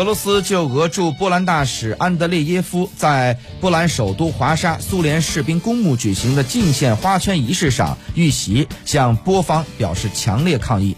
俄罗斯就俄驻波兰大使安德烈耶夫在波兰首都华沙苏联士兵公墓举行的敬献花圈仪式上遇袭，向波方表示强烈抗议。